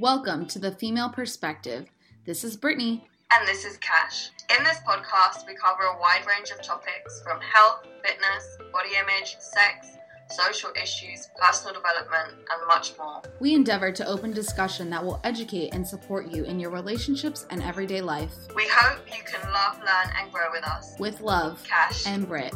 Welcome to the Female Perspective. This is Brittany. And this is Cash. In this podcast, we cover a wide range of topics from health, fitness, body image, sex, social issues, personal development, and much more. We endeavor to open discussion that will educate and support you in your relationships and everyday life. We hope you can love, learn, and grow with us. With love, Cash. and Brit.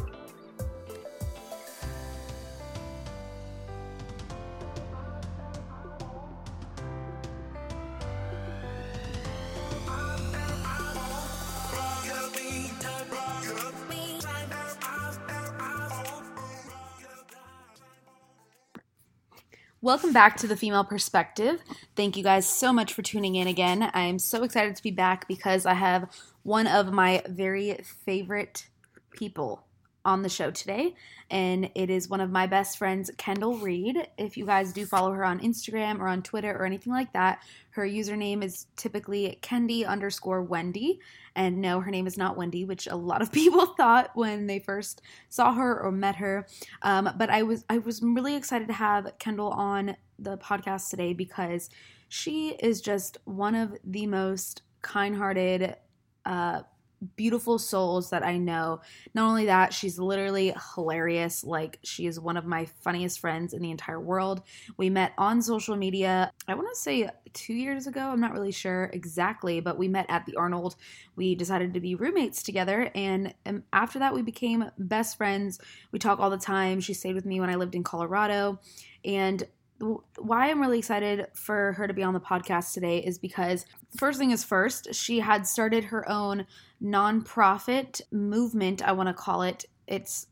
Welcome back to the Female Perspective. Thank you guys so much for tuning in again. I'm so excited to be back because I have one of my very favorite people on the show today, and it is one of my best friends, Kendall Reed. If you guys do follow her on Instagram or on Twitter or anything like that, her username is typically Kendi underscore Wendy. And no, her name is not Wendy, which a lot of people thought when they first saw her or met her. Um, but I was I was really excited to have Kendall on the podcast today because she is just one of the most kind-hearted uh, beautiful souls that I know. Not only that, she's literally hilarious. Like, she is one of my funniest friends in the entire world. We met on social media, I want to say two years ago. I'm not really sure exactly, but we met at the Arnold. We decided to be roommates together. And um, after that, we became best friends. We talk all the time. She stayed with me when I lived in Colorado. And why I'm really excited for her to be on the podcast today is because first thing is first, she had started her own nonprofit movement, I want to call it. It's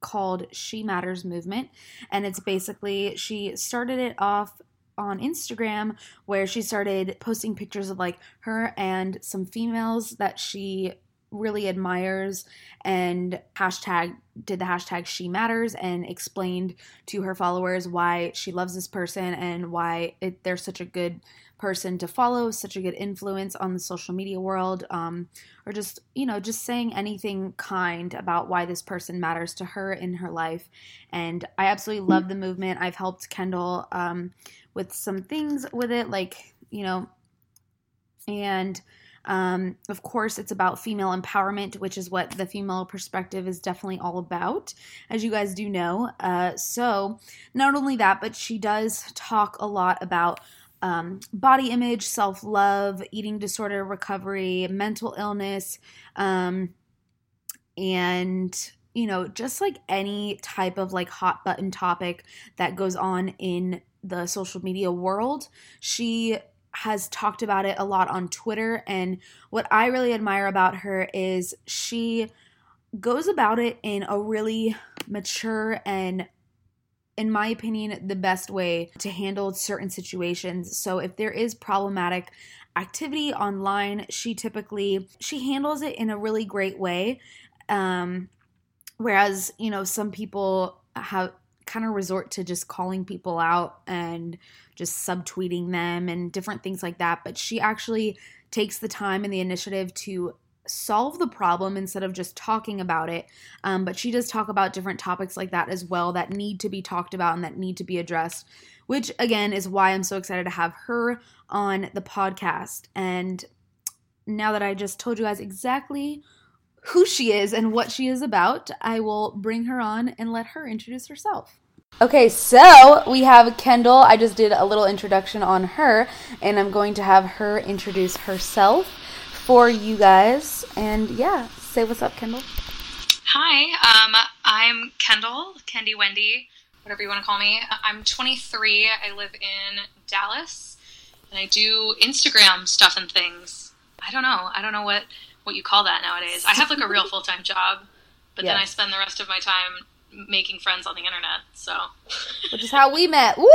called She Matters Movement. And it's basically, she started it off on Instagram where she started posting pictures of like her and some females that she really admires and hashtag did the hashtag she matters and explained to her followers why she loves this person and why it, they're such a good person to follow such a good influence on the social media world um, or just you know just saying anything kind about why this person matters to her in her life. And i absolutely love the movement. I've helped kendall um, with some things with it like you know and um, of course, it's about female empowerment, which is what the female perspective is definitely all about, as you guys do know. Uh, so, not only that, but she does talk a lot about um, body image, self love, eating disorder recovery, mental illness, um, and you know, just like any type of like hot button topic that goes on in the social media world. She has talked about it a lot on Twitter. And what I really admire about her is she goes about it in a really mature and in my opinion the best way to handle certain situations so if there is problematic activity online she typically she handles it in a really great way um whereas you know some people have kind of resort to just calling people out and just subtweeting them and different things like that. But she actually takes the time and the initiative to solve the problem instead of just talking about it. Um, but she does talk about different topics like that as well that need to be talked about and that need to be addressed, which again is why I'm so excited to have her on the podcast. And now that I just told you guys exactly who she is and what she is about, I will bring her on and let her introduce herself. Okay, so we have Kendall. I just did a little introduction on her, and I'm going to have her introduce herself for you guys. And yeah, say what's up, Kendall. Hi, um, I'm Kendall, Kendi Wendy, whatever you want to call me. I'm 23. I live in Dallas, and I do Instagram stuff and things. I don't know. I don't know what what you call that nowadays. I have like a real full time job, but yes. then I spend the rest of my time making friends on the internet. So, which is how we met. Woo!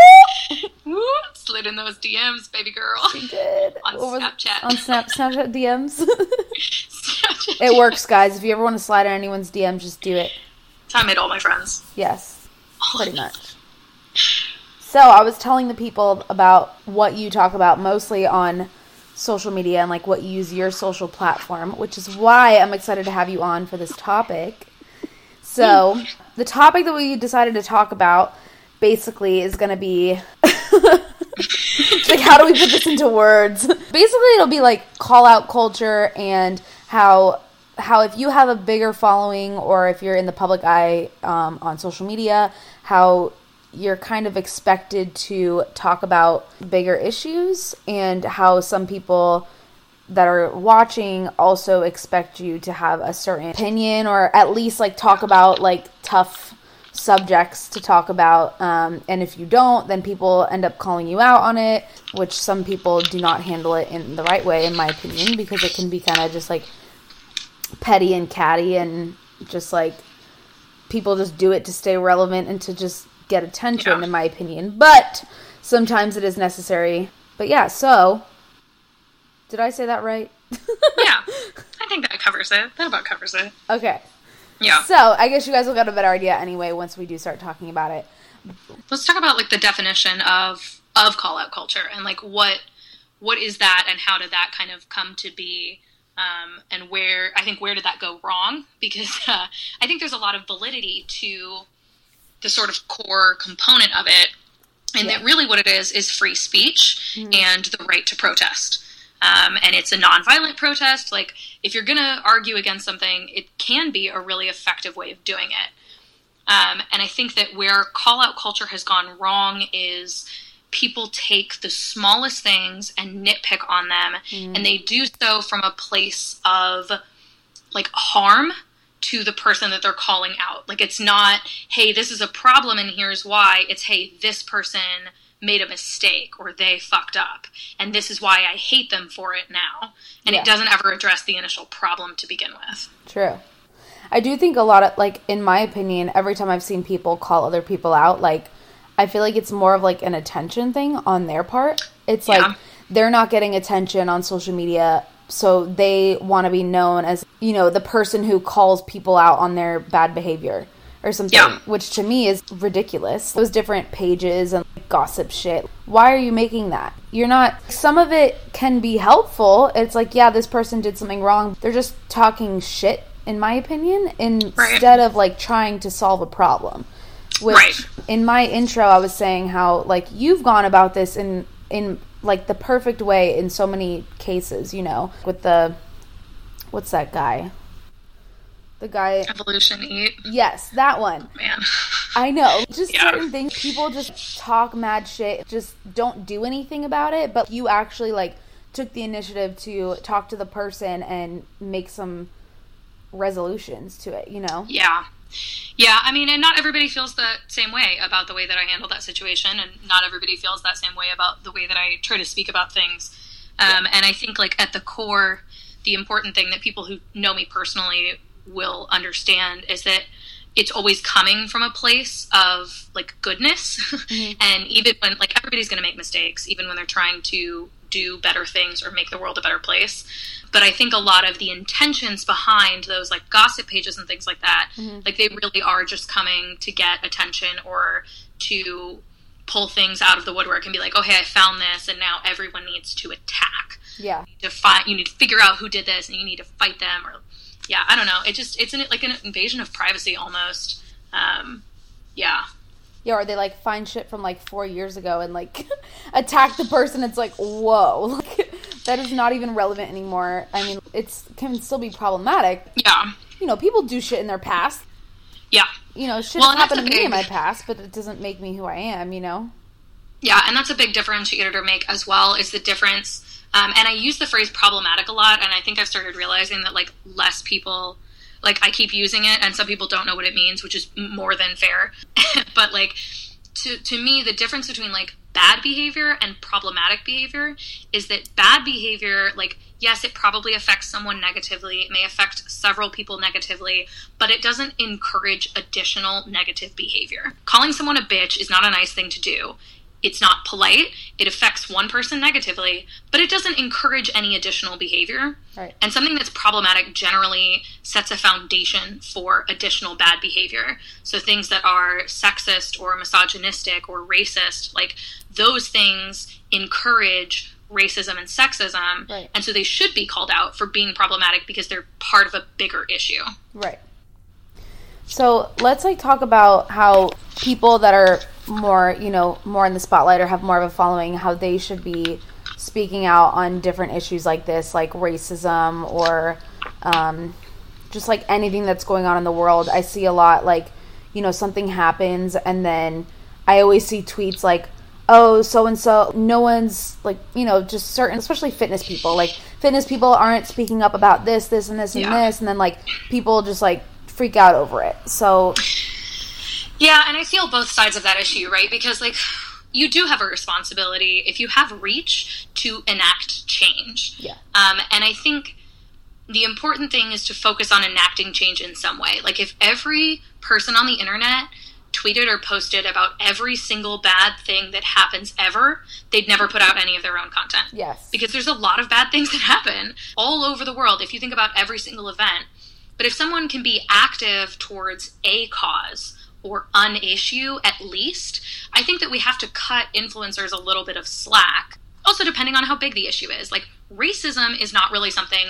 Woo! Slid in those DMs, baby girl. She did on Snapchat. On Snap Snapchat DMs. Snapchat it works, guys. If you ever want to slide in anyone's DM, just do it. I made all my friends. Yes, pretty much. So I was telling the people about what you talk about mostly on social media and like what you use your social platform, which is why I'm excited to have you on for this topic. So, the topic that we decided to talk about basically is going to be like how do we put this into words? Basically, it'll be like call out culture and how how if you have a bigger following or if you're in the public eye um, on social media, how you're kind of expected to talk about bigger issues and how some people that are watching also expect you to have a certain opinion or at least like talk about like tough subjects to talk about um, and if you don't then people end up calling you out on it which some people do not handle it in the right way in my opinion because it can be kind of just like petty and catty and just like people just do it to stay relevant and to just get attention Yeah. in my opinion but sometimes it is necessary but yeah so did i say that right yeah, I think that covers it. That about covers it. okay Yeah. so i guess you guys will get a better idea anyway once we do start talking about it let's talk about like the definition of of call out culture and like what what is that and how did that kind of come to be um, and where I think where did that go wrong because uh, I think there's a lot of validity to the sort of core component of it and Yeah. that really what it is is free speech and the right to protest um, and it's a nonviolent protest like if you're gonna argue against something it can be a really effective way of doing it um, and I think that where call out culture has gone wrong is people take the smallest things and nitpick on them, and they do so from a place of like harm to the person that they're calling out. Like it's not, hey, this is a problem and here's why. It's, hey, this person made a mistake or they fucked up, and this is why I hate them for it now. And Yeah. it doesn't ever address the initial problem to begin with. True. I do think a lot of like in my opinion, every time I've seen people call other people out, like I feel like it's more of like an attention thing on their part. It's Yeah. like they're not getting attention on social media, so they want to be known as, you know, the person who calls people out on their bad behavior or something, Yeah. which to me is ridiculous. Those different pages and gossip shit. Why are you making that? You're not some of it can be helpful. It's like, yeah, this person did something wrong. They're just talking shit in my opinion instead of like trying to solve a problem. Which Right. in my intro I was saying how like you've gone about this in in like the perfect way in so many cases, you know, with the what's that guy? The guy Evolution Eat, Yes, that one. man. I know. Just Yeah. certain things people just talk mad shit, just don't do anything about it, but you actually like took the initiative to talk to the person and make some resolutions to it, you know? Yeah. Yeah, I mean, and not everybody feels the same way about the way that I handled that situation, and not everybody feels that same way about the way that I try to speak about things. Um, And I think, like, at the core, the important thing that people who know me personally will understand is that it's always coming from a place of, like, goodness. Mm-hmm. and even when, like, everybody's going to make mistakes, even when they're trying to do better things or make the world a better place but I think a lot of the intentions behind those like gossip pages and things like that, mm-hmm. like they really are just coming to get attention or to pull things out of the woodwork and be like, oh hey, I found this, and now everyone needs to attack. Yeah. you need To find, you need to figure out who did this, and you need to fight them, or yeah, I don't know. It just it's an, like an invasion of privacy almost. Um, yeah, Yeah, or they like find shit from like four years ago and like attack the person. It's like, whoa, like, that is not even relevant anymore. I mean, it's can still be problematic. yeah, You know, people do shit in their past. yeah. You know, shit Well, happened to a me in my past, but it doesn't make me who I am. You know? Yeah, and that's a big differentiator to make as well is the difference. Um, and I use the phrase problematic a lot, and I think I've started realizing that like less people, like I keep using it, and some people don't know what it means, which is more than fair. but like to to me, the difference between like bad behavior and problematic behavior is that bad behavior, like yes, it probably affects someone negatively. It may affect several people negatively, but it doesn't encourage additional negative behavior. Calling someone a bitch is not a nice thing to do. It's not polite. It affects one person negatively, but it doesn't encourage any additional behavior. Right. And something that's problematic generally sets a foundation for additional bad behavior. So things that are sexist or misogynistic or racist, like those things encourage racism and sexism. Right. And so they should be called out for being problematic because they're part of a bigger issue. Right. So let's like talk about how people that are more, you know, more in the spotlight or have more of a following, how they should be speaking out on different issues like this, like racism or um, just like anything that's going on in the world. I see a lot like, you know, something happens and then I always see tweets like, oh, so and so, no one's like, you know, just certain, especially fitness people. Like, fitness people aren't speaking up about this, this, and this, and Yeah. this. And then, like, people just like freak out over it. So, Yeah, and I feel both sides of that issue, right? Because like you do have a responsibility if you have reach to enact change. Yeah. Um, and I think the important thing is to focus on enacting change in some way. Like if every person on the internet tweeted or posted about every single bad thing that happens ever, they'd never put out any of their own content yes. because there's a lot of bad things that happen all over the world if you think about every single event. But if someone can be active towards a cause or an issue at least, I think that we have to cut influencers a little bit of slack. Also, depending on how big the issue is. Like, racism is not really something,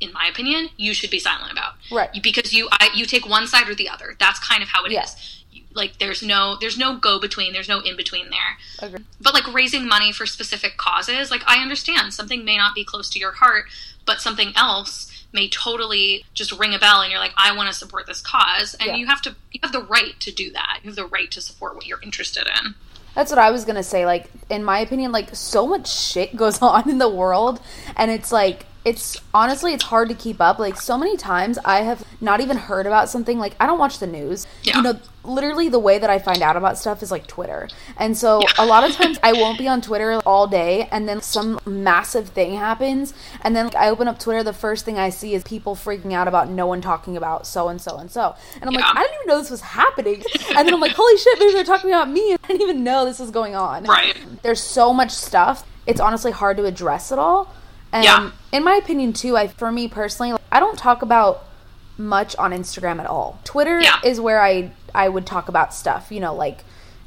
in my opinion, you should be silent about. Right. Because you, I, you take one side or the other. That's kind of how it is. Yeah. You- Like, there's no, there's no go between. There's no in between there Agree. but like raising money for specific causes like i understand something may not be close to your heart but something else may totally just ring a bell and you're like i want to support this cause and Yeah. you have to you have the right to do that you have the right to support what you're interested in That's what I was gonna say. Like, in my opinion, like so much shit goes on in the world, and it's like it's honestly it's hard to keep up. Like so many times I have not even heard about something. Like I don't watch the news. Yeah. You know, literally the way that I find out about stuff is like Twitter, and so a lot of times I won't be on Twitter all day, and then some massive thing happens, and then like, I open up Twitter. The first thing I see is people freaking out about no one talking about so and so and so, and I'm like, I didn't even know this was happening, and then I'm like, holy shit, maybe they're talking about me. I didn't even know this was going on right there's so much stuff it's honestly hard to address it all and Yeah. in my opinion too i for me personally i don't talk about much on instagram at all twitter Yeah. is where i i would talk about stuff you know like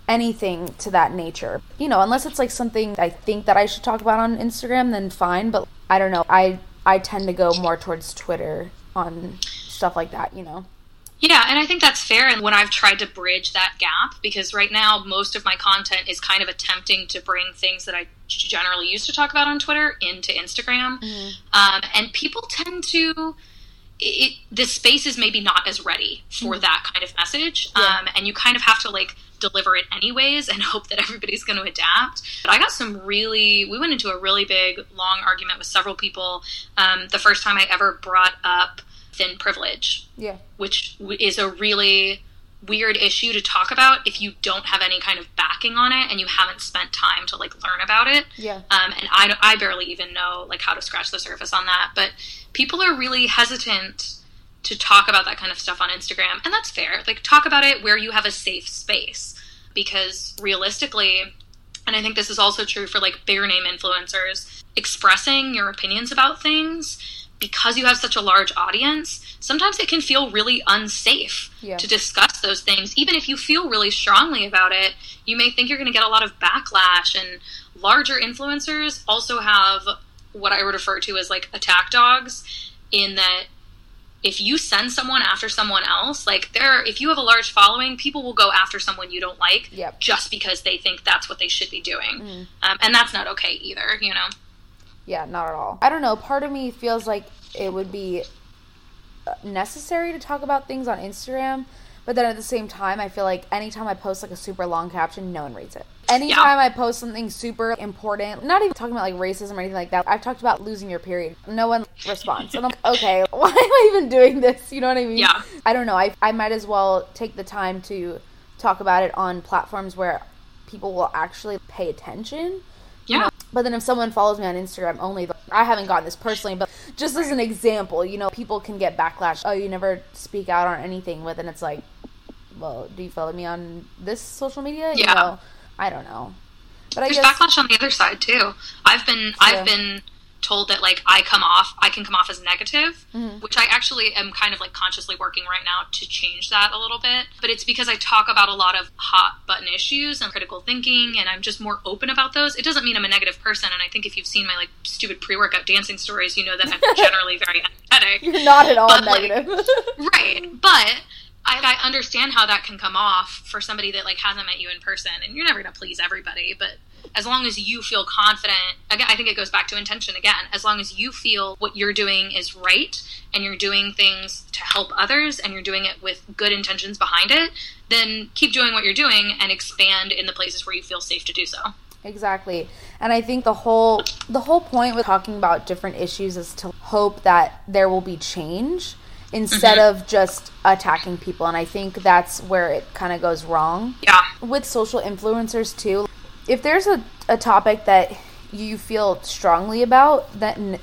anything to that nature you know unless it's like something i think that i should talk about on instagram then fine but i don't know i i tend to go more towards twitter on stuff like that you know Yeah, and I think that's fair. And when I've tried to bridge that gap, because right now most of my content is kind of attempting to bring things that I generally used to talk about on Twitter into Instagram, um, and people tend to. It, the space is maybe not as ready for that kind of message, Yeah. um, and you kind of have to like deliver it anyways and hope that everybody's going to adapt. But I got some really, we went into a really big, long argument with several people um, the first time I ever brought up thin privilege yeah which is a really weird issue to talk about if you don't have any kind of backing on it and you haven't spent time to like learn about it. yeah Um, and I, I barely even know like how to scratch the surface on that, but people are really hesitant to talk about that kind of stuff on Instagram, and that's fair. Like talk about it where you have a safe space, because realistically, and I think this is also true for like bigger name influencers, expressing your opinions about things because you have such a large audience, sometimes it can feel really unsafe Yeah. to discuss those things. Even if you feel really strongly about it, you may think you're going to get a lot of backlash. And larger influencers also have what I would refer to as like attack dogs, in that if you send someone after someone else, like there, if you have a large following, people will go after someone you don't like Yep. just because they think that's what they should be doing, Mm. um, and that's not okay either. You know? Yeah, not at all. I don't know. Part of me feels like it would be uh, necessary to talk about things on Instagram, but then at the same time, I feel like anytime I post like a super long caption, no one reads it. Anytime I post something super important, not even talking about like racism or anything like that, I've talked about losing your period. No one responds. And I'm like, okay, why am I even doing this? You know what I mean? Yeah. I don't know. I, I might as well take the time to talk about it on platforms where people will actually pay attention. Yeah. But then if someone follows me on Instagram only, I haven't gotten this personally, but just as an example, you know, people can get backlash. Oh, you never speak out on anything with, and it's like, well, do you follow me on this social media? You Yeah. know, I don't know. But I There's guess backlash on the other side too. I've been Yeah. I've been told that like I come off I can come off as negative, Mm-hmm. which I actually am kind of like consciously working right now to change that a little bit. But it's because I talk about a lot of hot button issues and critical thinking and I'm just more open about those. It doesn't mean I'm a negative person and I think if you've seen my like stupid pre-workout dancing stories, you know that I'm generally very empathetic. you're not at all But, like, negative. right but I, I understand how that can come off for somebody that like hasn't met you in person, and you're never gonna please everybody, but as long as you feel confident again i think it goes back to intention again as long as you feel what you're doing is right and you're doing things to help others and you're doing it with good intentions behind it then keep doing what you're doing and expand in the places where you feel safe to do so. Exactly. And i think the whole the whole point with talking about different issues is to hope that there will be change instead mm-hmm. of just attacking people. And i think that's where it kind of goes wrong. Yeah. With social influencers too if there's a, a topic that you feel strongly about, then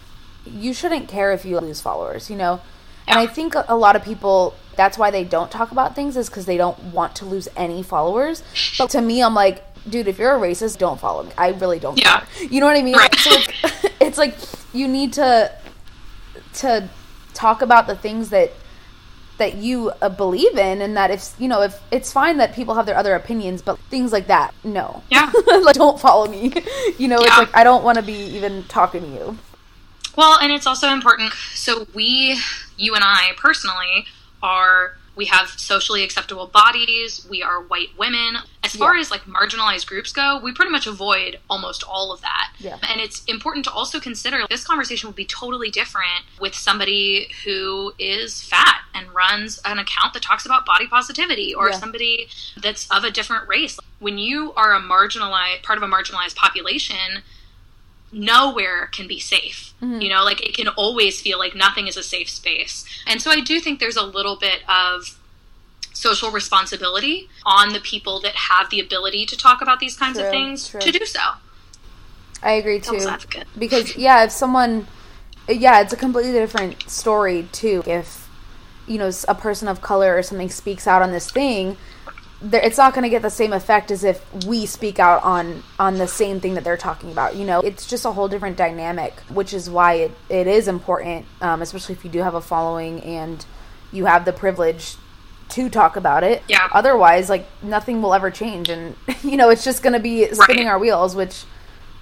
you shouldn't care if you lose followers, you know? And I think a lot of people, that's why they don't talk about things, is because they don't want to lose any followers. But to me, I'm like, dude, if you're a racist, don't follow me. I really don't yeah. care. You know what I mean? Right. So it's, it's like you need to to talk about the things that that you uh, believe in and that if you know if it's fine that people have their other opinions but things like that no. Yeah. Like don't follow me. You know yeah. it's like i don't want to be even talking to you. Well and it's also important. So we you and i personally are we have socially acceptable bodies we are white women as far yeah. as like marginalized groups go we pretty much avoid almost all of that yeah. and it's important to also consider this conversation would be totally different with somebody who is fat and runs an account that talks about body positivity or yeah. somebody that's of a different race when you are a marginalized part of a marginalized population nowhere can be safe. Mm-hmm. You know, like it can always feel like nothing is a safe space. And so I do think there's a little bit of social responsibility on the people that have the ability to talk about these kinds true, of things true. to do so. I agree too. Because yeah, if someone yeah, it's a completely different story too if you know a person of color or something speaks out on this thing it's not going to get the same effect as if we speak out on on the same thing that they're talking about you know? It's just a whole different dynamic which is why it, it is important um, especially if you do have a following and you have the privilege to talk about it. Yeah. Otherwise like nothing will ever change and you know it's just going to be spinning right. our wheels which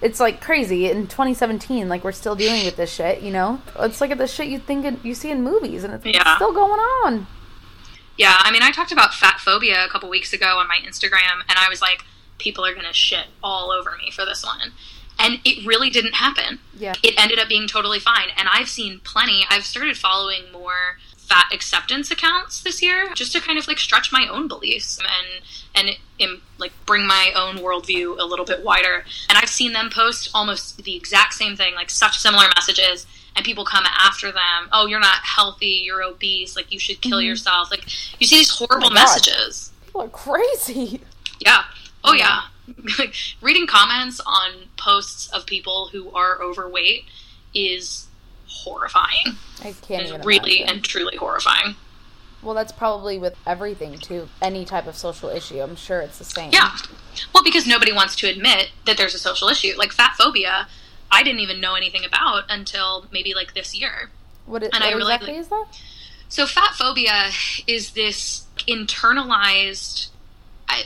it's like crazy. In 2017 like we're still dealing with this shit you know? It's like the shit you think you see in movies and it's, yeah. it's still going on yeah, I mean, I talked about fat phobia a couple weeks ago on my Instagram, and I was like, people are going to shit all over me for this one. And it really didn't happen. Yeah. It ended up being totally fine. And I've seen plenty. I've started following more fat acceptance accounts this year just to kind of like stretch my own beliefs and and like bring my own worldview a little bit wider. And I've seen them post almost the exact same thing, like such similar messages and people come after them. Oh, you're not healthy. You're obese. Like you should kill mm-hmm. yourself. Like you see these horrible oh messages. People are crazy. Yeah. Oh yeah. like reading comments on posts of people who are overweight is horrifying. I can't it's even really imagine. and truly horrifying. Well, that's probably with everything too. Any type of social issue, I'm sure it's the same. Yeah. Well, because nobody wants to admit that there's a social issue, like fat phobia I didn't even know anything about until maybe like this year. What, is, and what I really, exactly is that? So, fat phobia is this internalized.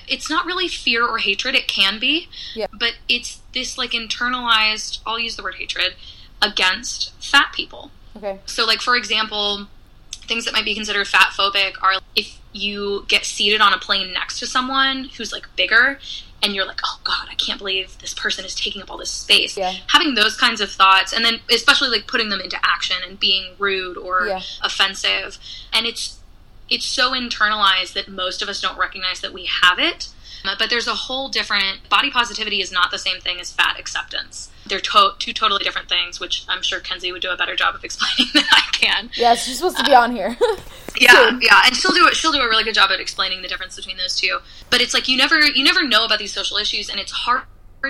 It's not really fear or hatred. It can be, yeah. but it's this like internalized. I'll use the word hatred against fat people. Okay. So, like for example, things that might be considered fat phobic are if you get seated on a plane next to someone who's like bigger and you're like, oh God, I can't believe this person is taking up all this space. Yeah. Having those kinds of thoughts, and then especially like putting them into action and being rude or yeah. offensive, and it's it's so internalized that most of us don't recognize that we have it. But there's a whole different body positivity is not the same thing as fat acceptance. They're to- two totally different things, which I'm sure Kenzie would do a better job of explaining than I can. Yeah, she's supposed to be on here. yeah, yeah, and she'll do it. She'll do a really good job at explaining the difference between those two. But it's like you never you never know about these social issues, and it's hard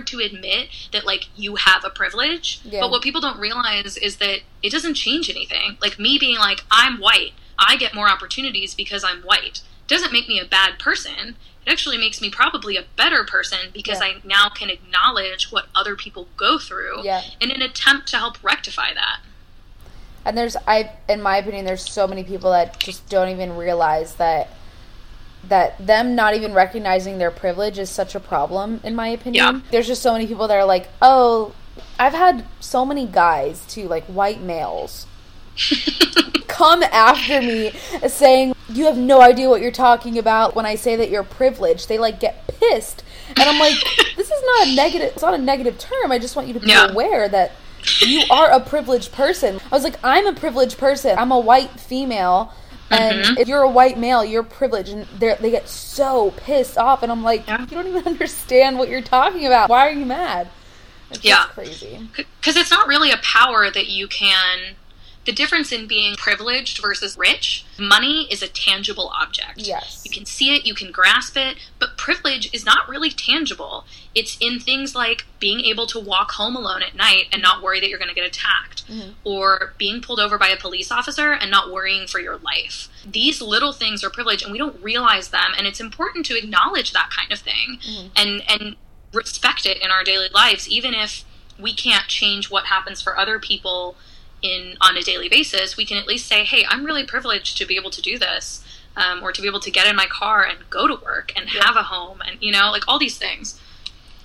to admit that like you have a privilege. Yeah. But what people don't realize is that it doesn't change anything. Like me being like I'm white, I get more opportunities because I'm white. Doesn't make me a bad person it actually makes me probably a better person because yeah. I now can acknowledge what other people go through yeah. in an attempt to help rectify that. And there's I in my opinion there's so many people that just don't even realize that that them not even recognizing their privilege is such a problem in my opinion. Yeah. There's just so many people that are like, "Oh, I've had so many guys too, like white males come after me saying you have no idea what you're talking about when I say that you're privileged. They like get pissed. And I'm like, this is not a negative it's not a negative term. I just want you to be Yeah. aware that you are a privileged person. I was like, I'm a privileged person. I'm a white female. And Mm-hmm. if you're a white male, you're privileged, and they they get so pissed off, and I'm like, Yeah. you don't even understand what you're talking about. Why are you mad? It's Yeah. crazy. because it's not really a power that you can the difference in being privileged versus rich money is a tangible object. Yes. you can see it you can grasp it but privilege is not really tangible. It's in things like being able to walk home alone at night and not worry that you're going to get attacked mm-hmm. or being pulled over by a police officer and not worrying for your life. These little things are privilege and we don't realize them and it's important to acknowledge that kind of thing mm-hmm. and and respect it in our daily lives even if we can't change what happens for other people in on a daily basis we can at least say hey i'm really privileged to be able to do this um, or to be able to get in my car and go to work and have a home and you know like all these things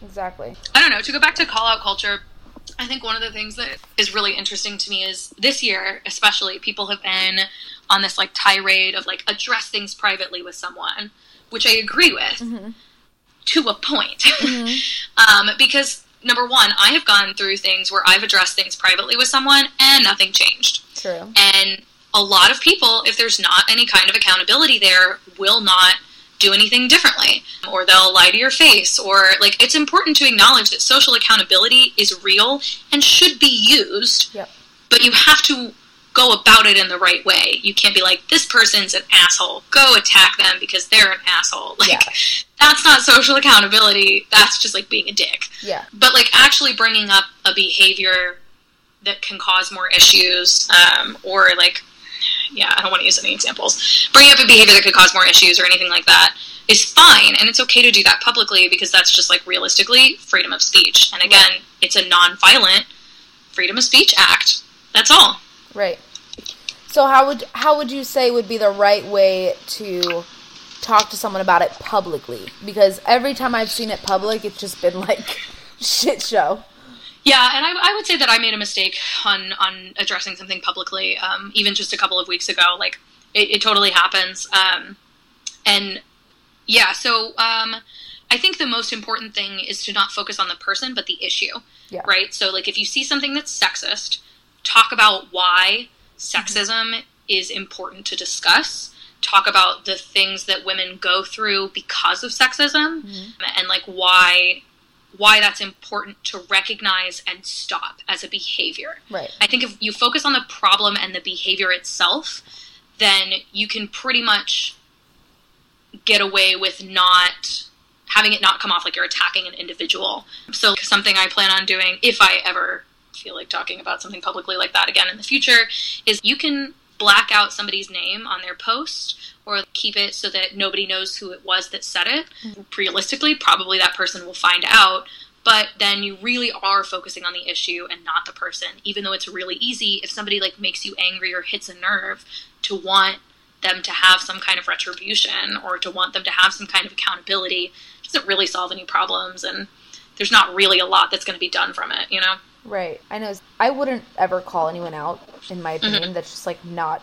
Exactly. I don't know. To go back to call out culture, I think one of the things that is really interesting to me is this year, especially, people have been on this like tirade of like address things privately with someone, which I agree with to a point. um, because number one, I have gone through things where I've addressed things privately with someone and nothing changed. True. And a lot of people, if there's not any kind of accountability there, will not do anything differently. Or they'll lie to your face. Or, like, it's important to acknowledge that social accountability is real and should be used, Yep. but you have to go about it in the right way. You can't be like, this person's an asshole. Go attack them because they're an asshole. Like, Yeah. that's not social accountability. That's just like being a dick Yeah. but like actually bringing up a behavior that can cause more issues um, or like yeah i don't want to use any examples bringing up a behavior that could cause more issues or anything like that is fine and it's okay to do that publicly because that's just like realistically freedom of speech and again it's a non-violent freedom of speech act that's all Right. So how would how would you say would be the right way to talk to someone about it publicly? Because every time I've seen it public, it's just been like shit show. Yeah, and I, I would say that I made a mistake on on addressing something publicly, um, even just a couple of weeks ago. Like it, it totally happens, um, and yeah. So um, I think the most important thing is to not focus on the person, but the issue. Yeah. Right. So like if you see something that's sexist, talk about why mm-hmm. sexism is important to discuss. Talk about the things that women go through because of sexism, mm-hmm. and like why why that's important to recognize and stop as a behavior. Right. I think if you focus on the problem and the behavior itself, then you can pretty much get away with not having it not come off like you're attacking an individual. So something I plan on doing if I ever feel like talking about something publicly like that again in the future is you can black out somebody's name on their post or keep it so that nobody knows who it was that said it. Mm-hmm. Realistically, probably that person will find out, but then you really are focusing on the issue and not the person. Even though it's really easy if somebody like makes you angry or hits a nerve to want them to have some kind of retribution or to want them to have some kind of accountability it doesn't really solve any problems and there's not really a lot that's going to be done from it, you know? Right. I know. I wouldn't ever call anyone out, in my mm-hmm. opinion. That's just like not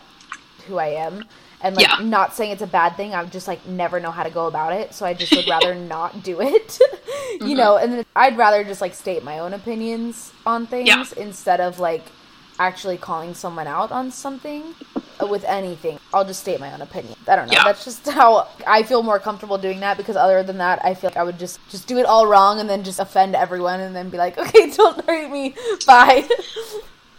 who I am. And like Yeah. not saying it's a bad thing. I would just like never know how to go about it. So I just would rather not do it. you mm-hmm. know, and then I'd rather just like state my own opinions on things Yeah. instead of like actually calling someone out on something with anything. I'll just state my own opinion. I don't know. Yeah. That's just how I feel more comfortable doing that because other than that, I feel like I would just just do it all wrong and then just offend everyone and then be like, "Okay, don't hurt me. Bye."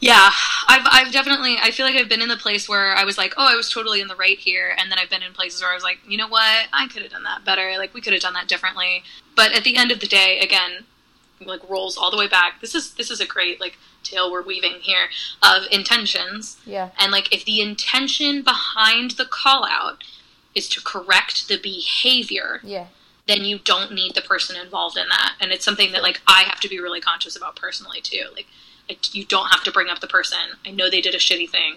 Yeah, I've I've definitely I feel like I've been in the place where I was like, oh, I was totally in the right here, and then I've been in places where I was like, you know what, I could have done that better. Like we could have done that differently. But at the end of the day, again, like rolls all the way back. This is this is a great like tale we're weaving here of intentions. yeah. And like if the intention behind the call out is to correct the behavior, Yeah. then you don't need the person involved in that. And it's something that like I have to be really conscious about personally too. Like, like you don't have to bring up the person. I know they did a shitty thing,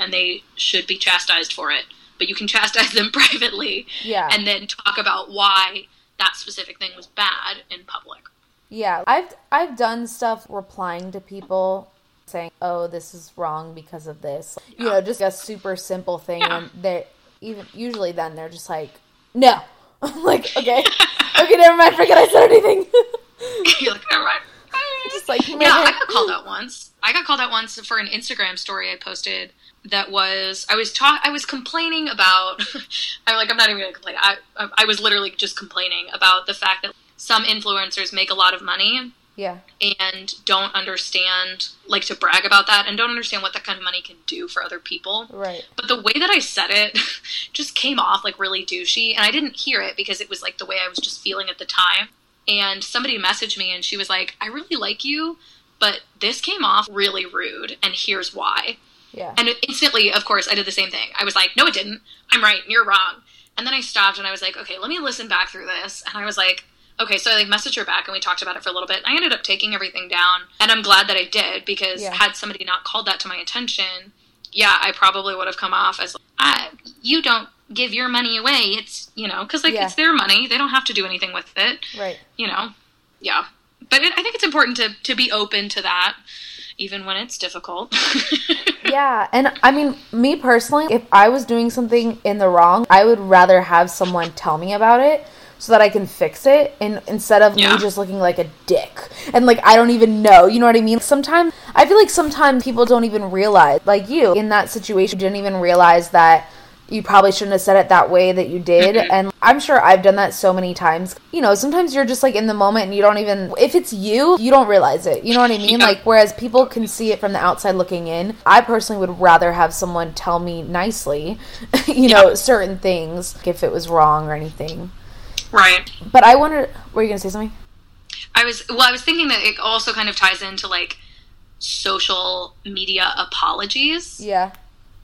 and they should be chastised for it. But you can chastise them privately, Yeah. and then talk about why that specific thing was bad in public. Yeah, I've I've done stuff replying to people saying, "Oh, this is wrong because of this." You know, just a super simple thing Yeah. and they even usually then they're just like, no. I'm like, okay, okay, never mind. Forget I said anything. You're like, never mind. just like, Yeah, I got called out once. I got called out once for an Instagram story I posted that was I was ta- I was complaining about I'm like I'm not even gonna complain. I I was literally just complaining about the fact that some influencers make a lot of money yeah, and don't understand like to brag about that and don't understand what that kind of money can do for other people. right. But the way that I said it just came off like really douchey, and I didn't hear it because it was like the way I was just feeling at the time. And somebody messaged me, and she was like, "I really like you, but this came off really rude, and here's why." Yeah, And instantly, of course, I did the same thing. I was like, "No, it didn't. I'm right. and You're wrong." And then I stopped, and I was like, "Okay, let me listen back through this." And I was like. Okay, so I like messaged her back and we talked about it for a little bit. I ended up taking everything down, and I'm glad that I did because Yeah. had somebody not called that to my attention, yeah, I probably would have come off as, I, you don't give your money away. It's, you know, because like Yeah. it's their money. They don't have to do anything with it, right. you know? Yeah. But it, I think it's important to, to be open to that, even when it's difficult. Yeah, and I mean, me personally, if I was doing something in the wrong, I would rather have someone tell me about it so that I can fix it and instead of Yeah. me just looking like a dick. And like I don't even know, you know what I mean? Sometimes I feel like sometimes people don't even realize like you in that situation didn't even realize that you probably shouldn't have said it that way that you did. Mm-hmm. And i'm sure i've done that so many times. You know sometimes you're just like in the moment and you don't even if it's you you don't realize it. You know what i mean? Yeah. like whereas people can see it from the outside looking in i personally would rather have someone tell me nicely you know certain things if it was wrong or anything right. but i wonder were you gonna say something I was, well, I was thinking that it also kind of ties into like social media apologies. yeah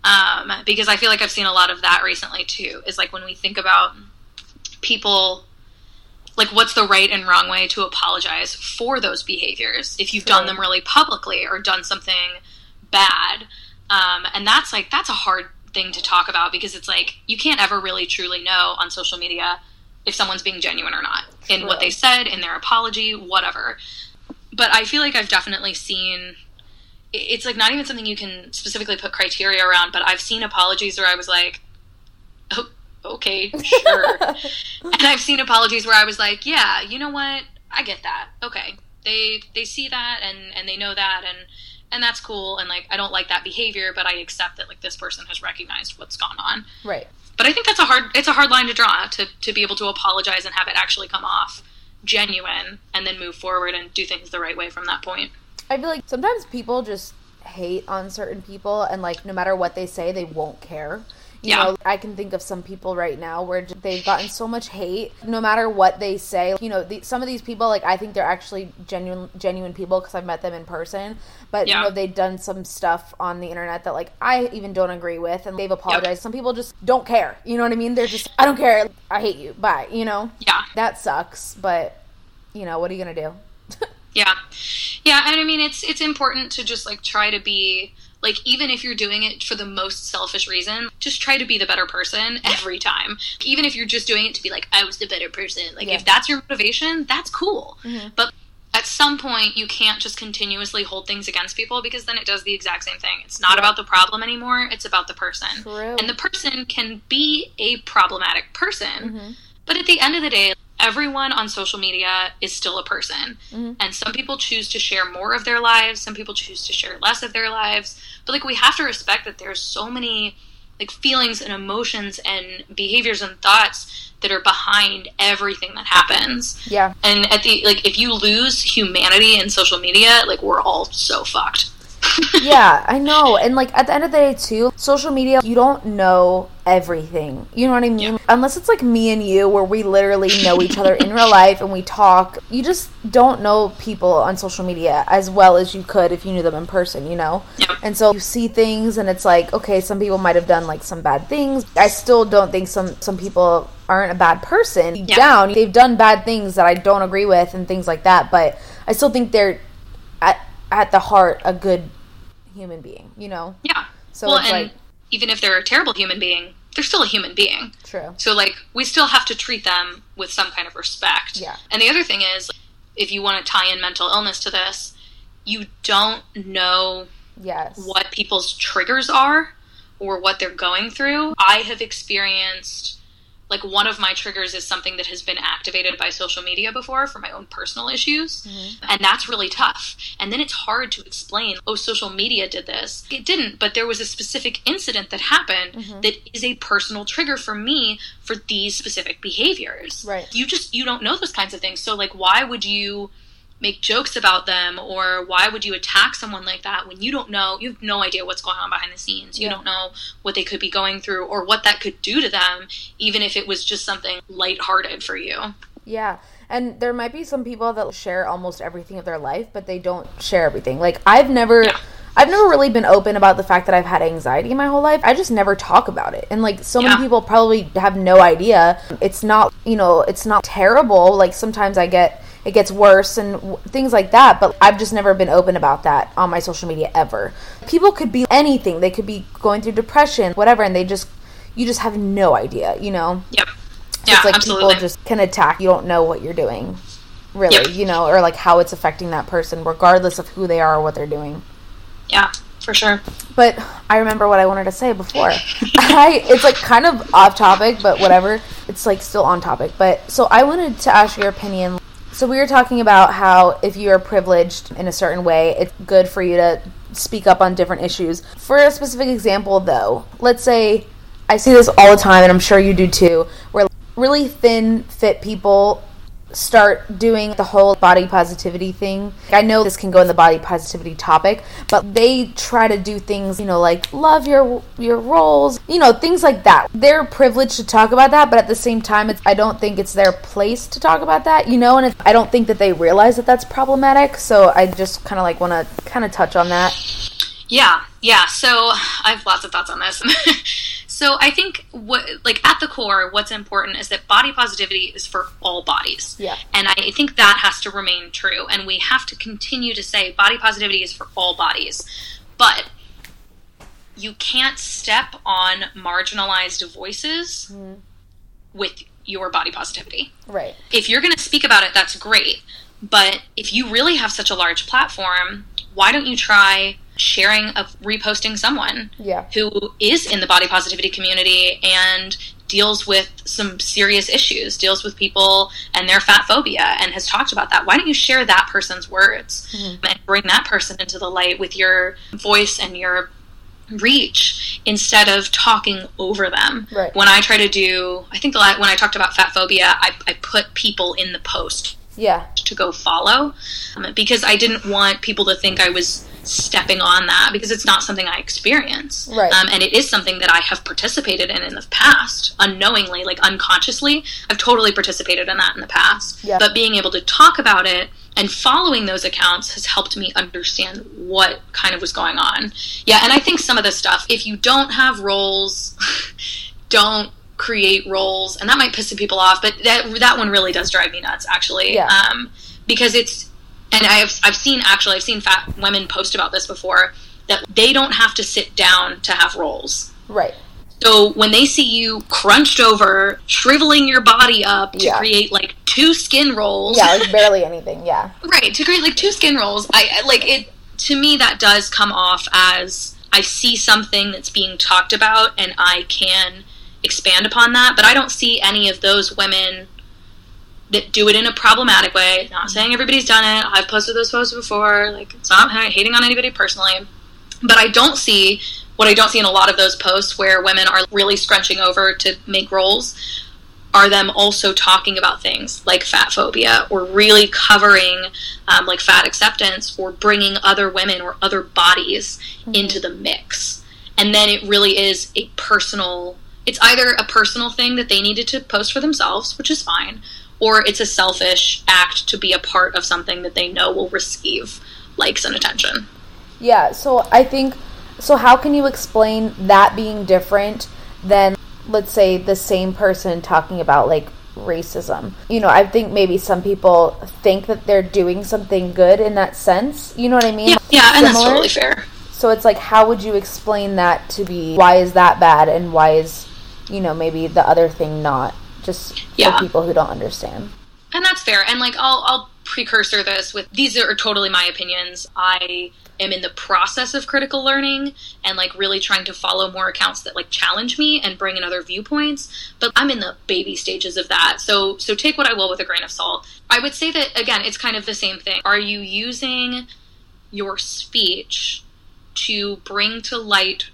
um, because I feel like I've seen a lot of that recently too. Is like when we think about people, like what's the right and wrong way to apologize for those behaviors if you've done them really publicly or done something bad, um, and that's like that's a hard thing to talk about because it's like you can't ever really truly know on social media if someone's being genuine or not in what they said in their apology, whatever. But I feel like I've definitely seen it's like not even something you can specifically put criteria around, but I've seen apologies where I was like, oh, okay, sure. and I've seen apologies where I was like, yeah, you know what? I get that. Okay. They they see that and and they know that and and that's cool and like I don't like that behavior, but I accept that like this person has recognized what's gone on. right But I think that's a hard it's a hard line to draw to to be able to apologize and have it actually come off genuine and then move forward and do things the right way from that point. I feel like sometimes people just hate on certain people, and like no matter what they say, they won't care. You Yeah. know, I can think of some people right now where they've gotten so much hate, no matter what they say. You know, the, some of these people, like I think they're actually genuine, genuine people because I've met them in person. But Yeah. you know, they've done some stuff on the internet that like I even don't agree with, and they've apologized. Some people just don't care. You know what I mean? They're just, I don't care. I hate you. Bye. You know, Yeah. that sucks. But you know, what are you gonna do? Yeah. Yeah, and I mean it's it's important to just like try to be like even if you're doing it for the most selfish reason, just try to be the better person every time. Even if you're just doing it to be like I was the better person. Like Yeah. if that's your motivation, that's cool. Mhm. But at some point you can't just continuously hold things against people because then it does the exact same thing. It's not Yeah. about the problem anymore, it's about the person. True. And the person can be a problematic person. Mhm. But at the end of the day, everyone on social media is still a person. Mhm. And some people choose to share more of their lives, some people choose to share less of their lives. But like we have to respect that there's so many like feelings and emotions and behaviors and thoughts that are behind everything that happens. Yeah. And at the like if you lose humanity in social media, like we're all so fucked. Yeah, I know. And like at the end of the day too, social media, you don't know everything. You know what I mean? Yeah. Unless it's like me and you where we literally know each other in real life and we talk. You just don't know people on social media as well as you could if you knew them in person, you know? Yeah. And so you see things and it's like, okay, some people might have done like some bad things. I still don't think some some people aren't a bad person. Yeah. Down, they've done bad things that I don't agree with and things like that, but I still think they're at at the heart a good human being, you know? Yeah. So well, it's and like even if they're a terrible human being, they're still a human being. true. So like we still have to treat them with some kind of respect. Yeah. And the other thing is if you want to tie in mental illness to this, you don't know Yes. what people's triggers are or what they're going through. I have experienced like one of my triggers is something that has been activated by social media before for my own personal issues. Mm-hmm. and that's really tough. And then it's hard to explain oh social media did this. It didn't but there was a specific incident that happened mm-hmm. that is a personal trigger for me for these specific behaviors. Right. You just you don't know those kinds of things. So like why would you make jokes about them or why would you attack someone like that when you don't know you have no idea what's going on behind the scenes you yeah. don't know what they could be going through or what that could do to them even if it was just something lighthearted for you yeah and there might be some people that share almost everything of their life but they don't share everything like i've never yeah. I've never really been open about the fact that I've had anxiety my whole life. I just never talk about it. And like so yeah. many people probably have no idea. It's not, you know, it's not terrible. Like sometimes I get it gets worse and w- things like that. But I've just never been open about that on my social media ever. People could be anything. They could be going through depression, whatever, and they just you just have no idea, you know. Yep. Yeah, it's like absolutely. people just can attack. You don't know what you're doing, really, yep. you know, or like how it's affecting that person, regardless of who they are or what they're doing. Yeah, for sure. But I remember what I wanted to say before. I it's like kind of off topic, but whatever. It's like still on topic. But so I wanted to ask your opinion so we were talking about how if you are privileged in a certain way, it's good for you to speak up on different issues. For a specific example, though, let's say I see this all the time, and I'm sure you do too, where really thin, fit people start doing the whole body positivity thing. I know this can go in the body positivity topic, but they try to do things, you know, like love your your rolls, you know, things like that. They're privileged to talk about that, but at the same time, it's I don't think it's their place to talk about that, you know, and I don't think that they realize that that's problematic. So I just kind of like want to kind of touch on that. Yeah, yeah. So I have lots of thoughts on this. So I think what like at the core, what's important is that body positivity is for all bodies. Yeah. And I think that has to remain true. And we have to continue to say body positivity is for all bodies. But you can't step on marginalized voices mm. with your body positivity. Right. If you're gonna speak about it, that's great. But if you really have such a large platform, why don't you try sharing of reposting someone yeah. who is in the body positivity community and deals with some serious issues, deals with people and their fat phobia, and has talked about that. Why don't you share that person's words mm-hmm. and bring that person into the light with your voice and your reach instead of talking over them? Right. When I try to do, I think when I talked about fat phobia, I, I put people in the post yeah to go follow um, because I didn't want people to think I was stepping on that because it's not something I experience. Right. Um, and it is something that I have participated in in the past, unknowingly, like unconsciously. I've totally participated in that in the past. Yeah. But being able to talk about it and following those accounts has helped me understand what kind of was going on. Yeah, and I think some of the stuff, if you don't have rolls don't create rolls, and that might piss some people off, but that that one really does drive me nuts, actually. Yeah. Um, because it's and I've I've seen actually I've seen fat women post about this before that they don't have to sit down to have rolls. Right. So when they see you crunched over, shriveling your body up to yeah. create like two skin rolls. Yeah, like barely anything. Yeah. right to create like two skin rolls. I like it. To me, that does come off as I see something that's being talked about and I can expand upon that. But I don't see any of those women that do it in a problematic way. Not saying everybody's done it. I've posted those posts before. Like it's not hating on anybody personally, but I don't see what I don't see in a lot of those posts where women are really scrunching over to make rolls are them also talking about things like fat phobia or really covering um, like fat acceptance or bringing other women or other bodies mm-hmm. into the mix. And then it really is a personal, it's either a personal thing that they needed to post for themselves, which is fine, or it's a selfish act to be a part of something that they know will receive likes and attention. Yeah, so I think so how can you explain that being different than let's say the same person talking about like racism. You know, I think maybe some people think that they're doing something good in that sense. You know what I mean? Yeah, yeah and that's totally fair. So it's like how would you explain that to be why is that bad and why is you know, maybe the other thing not? just yeah. for people who don't understand. And that's fair. And like I'll I'll precursor this with these are totally my opinions. I am in the process of critical learning and like really trying to follow more accounts that like challenge me and bring in other viewpoints but i'm in the baby stages of that so so take what i will with a grain of salt i would say that again it's kind of the same thing are you using your speech to bring to light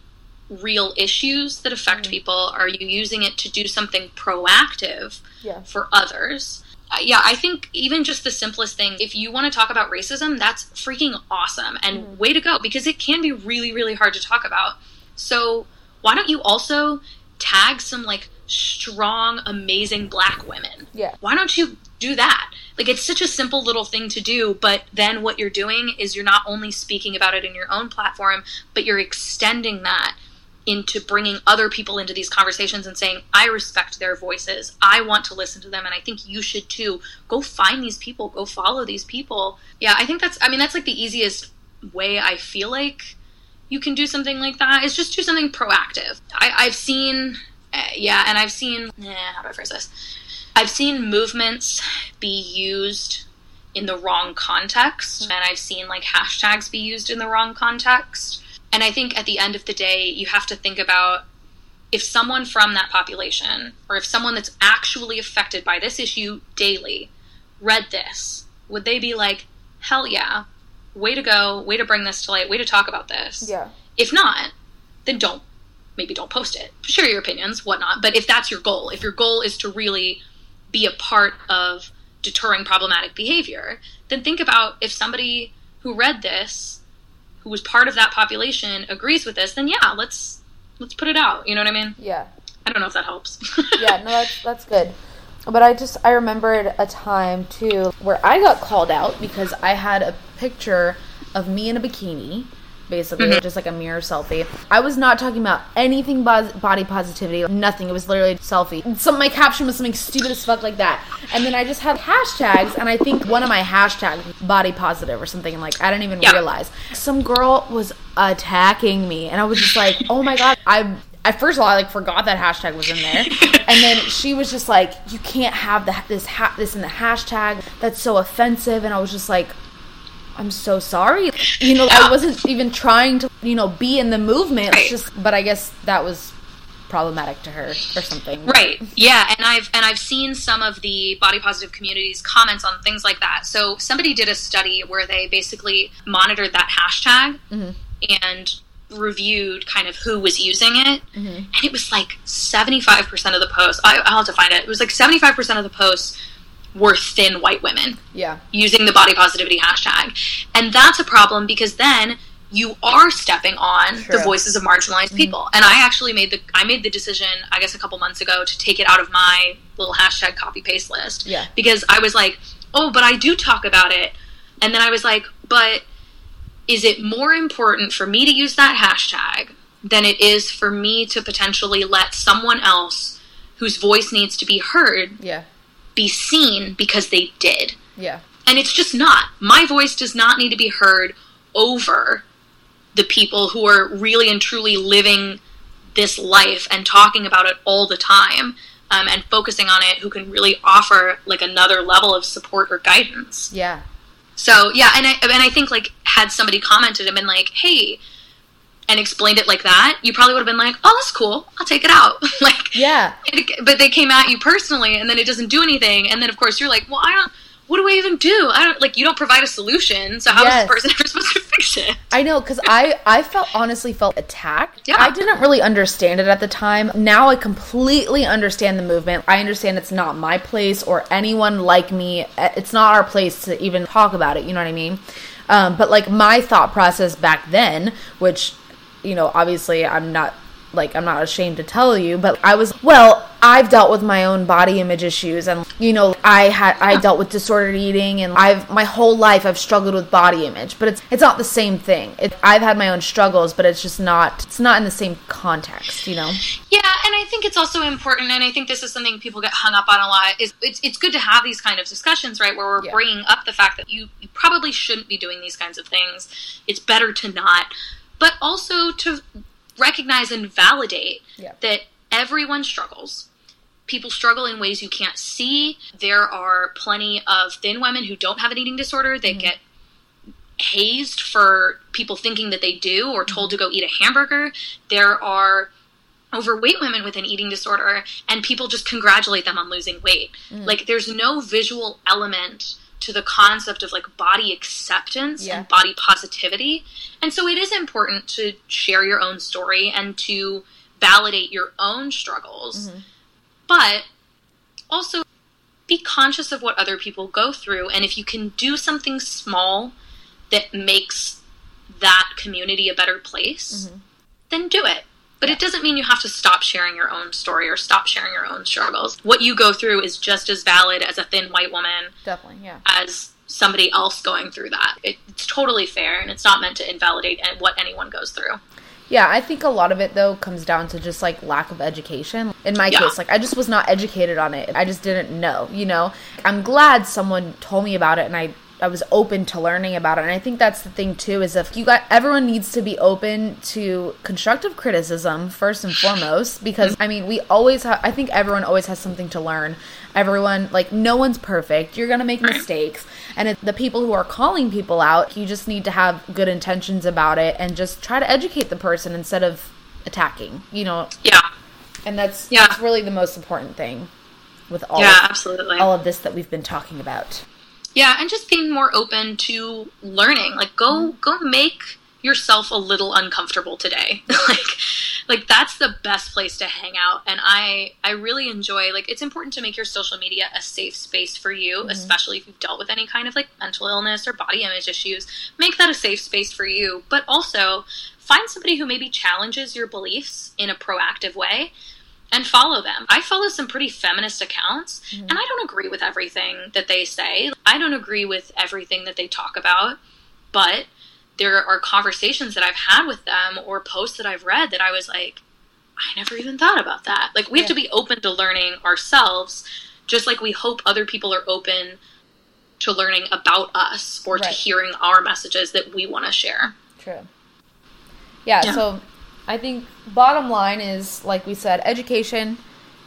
real issues that affect Mm. people are you using it to do something proactive Yeah. for others uh, yeah, I think even just the simplest thing, if you want to talk about racism, that's freaking awesome and way to go because it can be really, really hard to talk about. So, why don't you also tag some like strong, amazing black women? Yeah. Why don't you do that? Like, it's such a simple little thing to do, but then what you're doing is you're not only speaking about it in your own platform, but you're extending that into bringing other people into these conversations and saying, I respect their voices. I want to listen to them. And I think you should too. Go find these people, go follow these people. Yeah, I think that's, I mean, that's like the easiest way I feel like you can do something like that is just do something proactive. I, I've seen, uh, yeah, and I've seen, eh, how do I phrase this? I've seen movements be used in the wrong context, and I've seen like hashtags be used in the wrong context. And I think at the end of the day, you have to think about if someone from that population, or if someone that's actually affected by this issue daily, read this, would they be like, hell yeah, way to go, way to bring this to light, way to talk about this? Yeah. If not, then don't. Maybe don't post it. Share your opinions, whatnot. But if that's your goal, if your goal is to really be a part of deterring problematic behavior, then think about if somebody who read this, who was part of that population, agrees with this, then yeah, let's let's put it out. You know what I mean? Yeah. I don't know if that helps. yeah, no, that's that's good. But I just I remembered a time too where I got called out because I had a picture of me in a bikini, basically mm-hmm. just like a mirror selfie. I was not talking about anything body positivity, nothing. It was literally a selfie. Some my caption was something stupid as fuck like that, and then I just had hashtags, and I think one of my hashtags body positive or something. And like I didn't even Yeah. realize some girl was attacking me, and I was just like, oh my god, I at first of all, I like forgot that hashtag was in there, and then she was just like, "You can't have the, this ha- this in the hashtag. That's so offensive." And I was just like, "I'm so sorry." You know, I wasn't even trying to, you know, be in the movement. It's Right. just, but I guess that was problematic to her or something. Right. Yeah, and I've and I've seen some of the body positive communities comments on things like that. So somebody did a study where they basically monitored that hashtag mm-hmm. and reviewed kind of who was using it, mm-hmm. and it was like seventy five percent of the posts. I, I'll have to find it. It was like seventy five percent of the posts were thin white women Yeah. using the body positivity hashtag. And that's a problem because then you are stepping on True. the voices of marginalized mm-hmm. people. And I actually made the I made the decision I guess a couple months ago to take it out of my little hashtag copy paste list. Yeah. Because I was like, "Oh, but I do talk about it." And then I was like, "But is it more important for me to use that hashtag than it is for me to potentially let someone else whose voice needs to be heard Yeah. Be seen because they did?" Yeah. And it's just not. My voice does not need to be heard over the people who are really and truly living this life and talking about it all the time um, and focusing on it, who can really offer like another level of support or guidance. Yeah. So yeah, and I and I think like had somebody commented and been like, "Hey," and explained it like that, you probably would have been like, "Oh, that's cool. I'll take it out." like, Yeah. it- but they came at you personally, and then it doesn't do anything, and then of course you're like, "Well, I don't. What do I even do? I don't like. You don't provide a solution, so how Yes. is this person ever supposed to fix it?" I know because I I felt honestly felt attacked. Yeah. I didn't really understand it at the time. Now I completely understand the movement. I understand it's not my place or anyone like me. It's not our place to even talk about it. You know what I mean? Um, but like my thought process back then, which you know obviously I'm not like I'm not ashamed to tell you, but I was well. I've dealt with my own body image issues, and you know, I had I dealt with disordered eating, and I've my whole life I've struggled with body image, but it's it's not the same thing. It, I've had my own struggles, but it's just not it's not in the same context, you know. Yeah, and I think it's also important, and I think this is something people get hung up on a lot. Is it's it's good to have these kind of discussions, right? Where we're Yeah. bringing up the fact that you you probably shouldn't be doing these kinds of things. It's better to not, but also to recognize and validate Yeah. that everyone struggles. people struggle in ways you can't see. There are plenty of thin women who don't have an eating disorder. They mm-hmm. get hazed for people thinking that they do or told mm-hmm. to go eat a hamburger. There are overweight women with an eating disorder and people just congratulate them on losing weight. Mm. Like there's no visual element to the concept of like body acceptance Yeah. and body positivity. And so it is important to share your own story and to validate your own struggles. Mm-hmm. But also be conscious of what other people go through and if you can do something small that makes that community a better place, mm-hmm. then do it. But it doesn't mean you have to stop sharing your own story or stop sharing your own struggles. What you go through is just as valid as a thin white woman, Definitely, yeah. as somebody else going through that. It, it's totally fair, and it's not meant to invalidate what anyone goes through. Yeah, I think a lot of it though comes down to just like lack of education. In my Yeah. case, like I just was not educated on it. I just didn't know, you know. I'm glad someone told me about it and I I was open to learning about it. And I think that's the thing too is if you got everyone needs to be open to constructive criticism first and foremost because I mean, we always have I think everyone always has something to learn. Everyone like no one's perfect. You're going to make mistakes. And the people who are calling people out, you just need to have good intentions about it and just try to educate the person instead of attacking, you know. Yeah, And that's Yeah. that's really the most important thing with all yeah, of, absolutely. all of this that we've been talking about. Yeah, and just being more open to learning. Like go mm-hmm. go make yourself a little uncomfortable today. like like that's the best place to hang out and I I really enjoy like it's important to make your social media a safe space for you, mm-hmm. especially if you've dealt with any kind of like mental illness or body image issues. Make that a safe space for you, but also find somebody who maybe challenges your beliefs in a proactive way and follow them. I follow some pretty feminist accounts, mm-hmm. and I don't agree with everything that they say. I don't agree with everything that they talk about, but there are conversations that I've had with them or posts that I've read that I was like, I never even thought about that. Like, we have to be open to learning ourselves, just like we hope other people are open to learning about us or to hearing our messages that we want to share. True. Yeah, Yeah. so I think bottom line is like we said, education,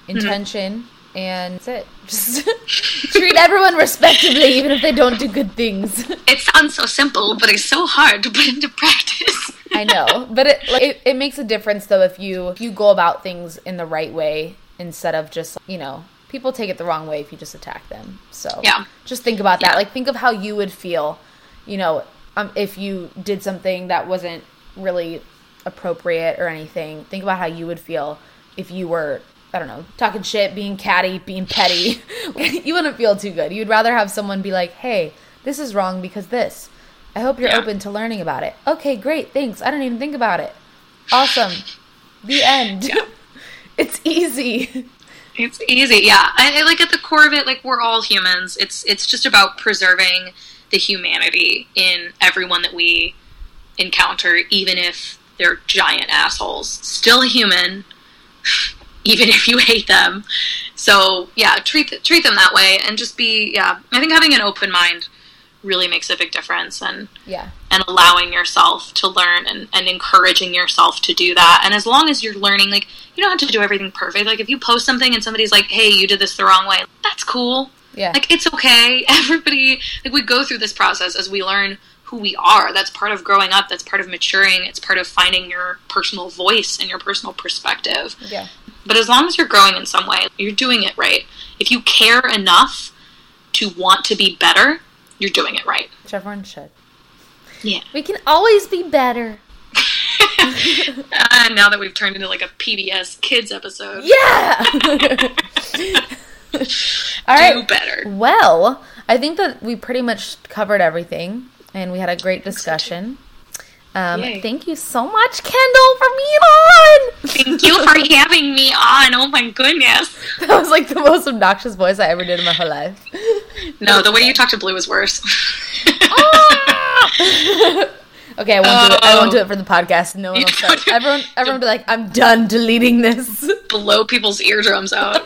intention, and that's it. Just treat everyone respectably, even if they don't do good things. It sounds so simple, but it's so hard to put into practice. I know, but it, like, it it makes a difference though if you if you go about things in the right way instead of just you know people take it the wrong way if you just attack them. So Yeah. just think about that. Yeah. Like think of how you would feel, you know, um, if you did something that wasn't really appropriate or anything. Think about how you would feel if you were. I don't know, talking shit, being catty, being petty. you wouldn't feel too good. You'd rather have someone be like, hey, this is wrong because this. I hope you're Yeah. open to learning about it. Okay, great, thanks. I didn't even think about it. Awesome. The end. Yeah. it's easy. It's easy, yeah. I, I like at the core of it, like we're all humans. It's it's just about preserving the humanity in everyone that we encounter, even if they're giant assholes. Still a human, even if you hate them. So yeah, treat treat them that way, and just be yeah. I think having an open mind really makes a big difference, and Yeah. and allowing yourself to learn and, and encouraging yourself to do that. And as long as you're learning, like, you don't have to do everything perfect. Like, if you post something and somebody's like, hey, you did this the wrong way, that's cool. Yeah. Like, it's okay. Everybody, like, we go through this process as we learn who we are. That's part of growing up, that's part of maturing, it's part of finding your personal voice and your personal perspective. yeah. But as long as you're growing in some way, you're doing it right. If you care enough to want to be better, you're doing it right. Which everyone should. Yeah. We can always be better. Uh, now that we've turned into like a PBS kids episode, Yeah. All do right. better. Well, I think that we pretty much covered everything, and we had a great discussion. Um, thank you so much, Kendall, for being on. Thank you for having me on. Oh my goodness. That was like the most obnoxious voice I ever did in my whole life. No, the way you talk to Blue is worse. okay, I won't do it. I won't Oh. do it for the podcast. No one will start. Everyone, everyone will be like, "I'm done deleting this." Blow people's eardrums out.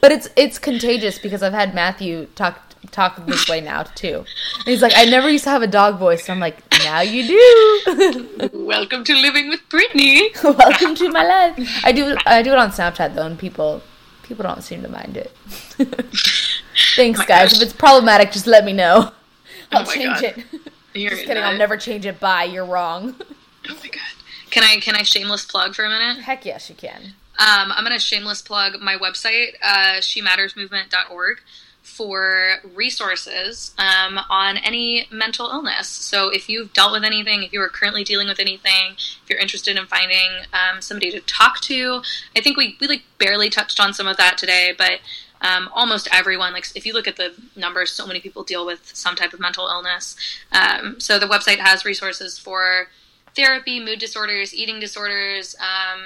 But it's it's contagious because I've had Matthew talk talk this way now too. And he's like, "I never used to have a dog voice." So I'm like, "Now you do." Welcome to living with Brittany. Welcome to my life. I do I do it on Snapchat though, and people People don't seem to mind it. Thanks, my guys. gosh. If it's problematic, just let me know. I'll Oh change God. it. You're Just kidding. not- I'll never change it. Bye. You're wrong. Oh my god. Can I can I shameless plug for a minute? Heck yes, you can. Um, I'm gonna shameless plug my website, uh, shemattersmovement.org, for resources um, on any mental illness. So if you've dealt with anything, if you are currently dealing with anything, if you're interested in finding um, somebody to talk to, I think we we like barely touched on some of that today, but. Um, almost everyone, like if you look at the numbers, so many people deal with some type of mental illness. Um, so the website has resources for therapy, mood disorders, eating disorders. Um,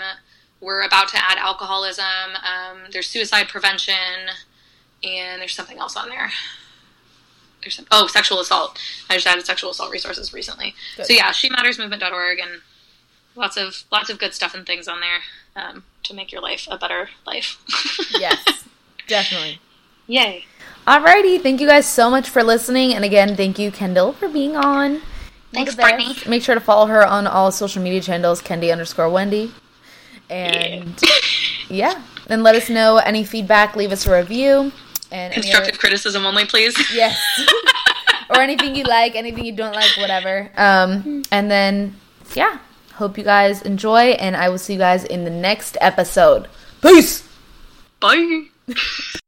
we're about to add alcoholism. Um, there's suicide prevention, and there's something else on there. There's some, oh, sexual assault. I just added sexual assault resources recently. Good. So yeah, shemattersmovement.org and lots of lots of good stuff and things on there um, to make your life a better life. Yes, definitely. Yay! Alrighty, thank you guys so much for listening, and again, thank you, Kendall, for being on. Thanks. Brittany. Make sure to follow her on all social media channels, Kendi underscore Wendy. And yeah. and let us know any feedback. Leave us a review and Constructive other, criticism only, please. yes, or anything you like, anything you don't like, whatever. Um, and then yeah, hope you guys enjoy, and I will see you guys in the next episode. Peace. Bye.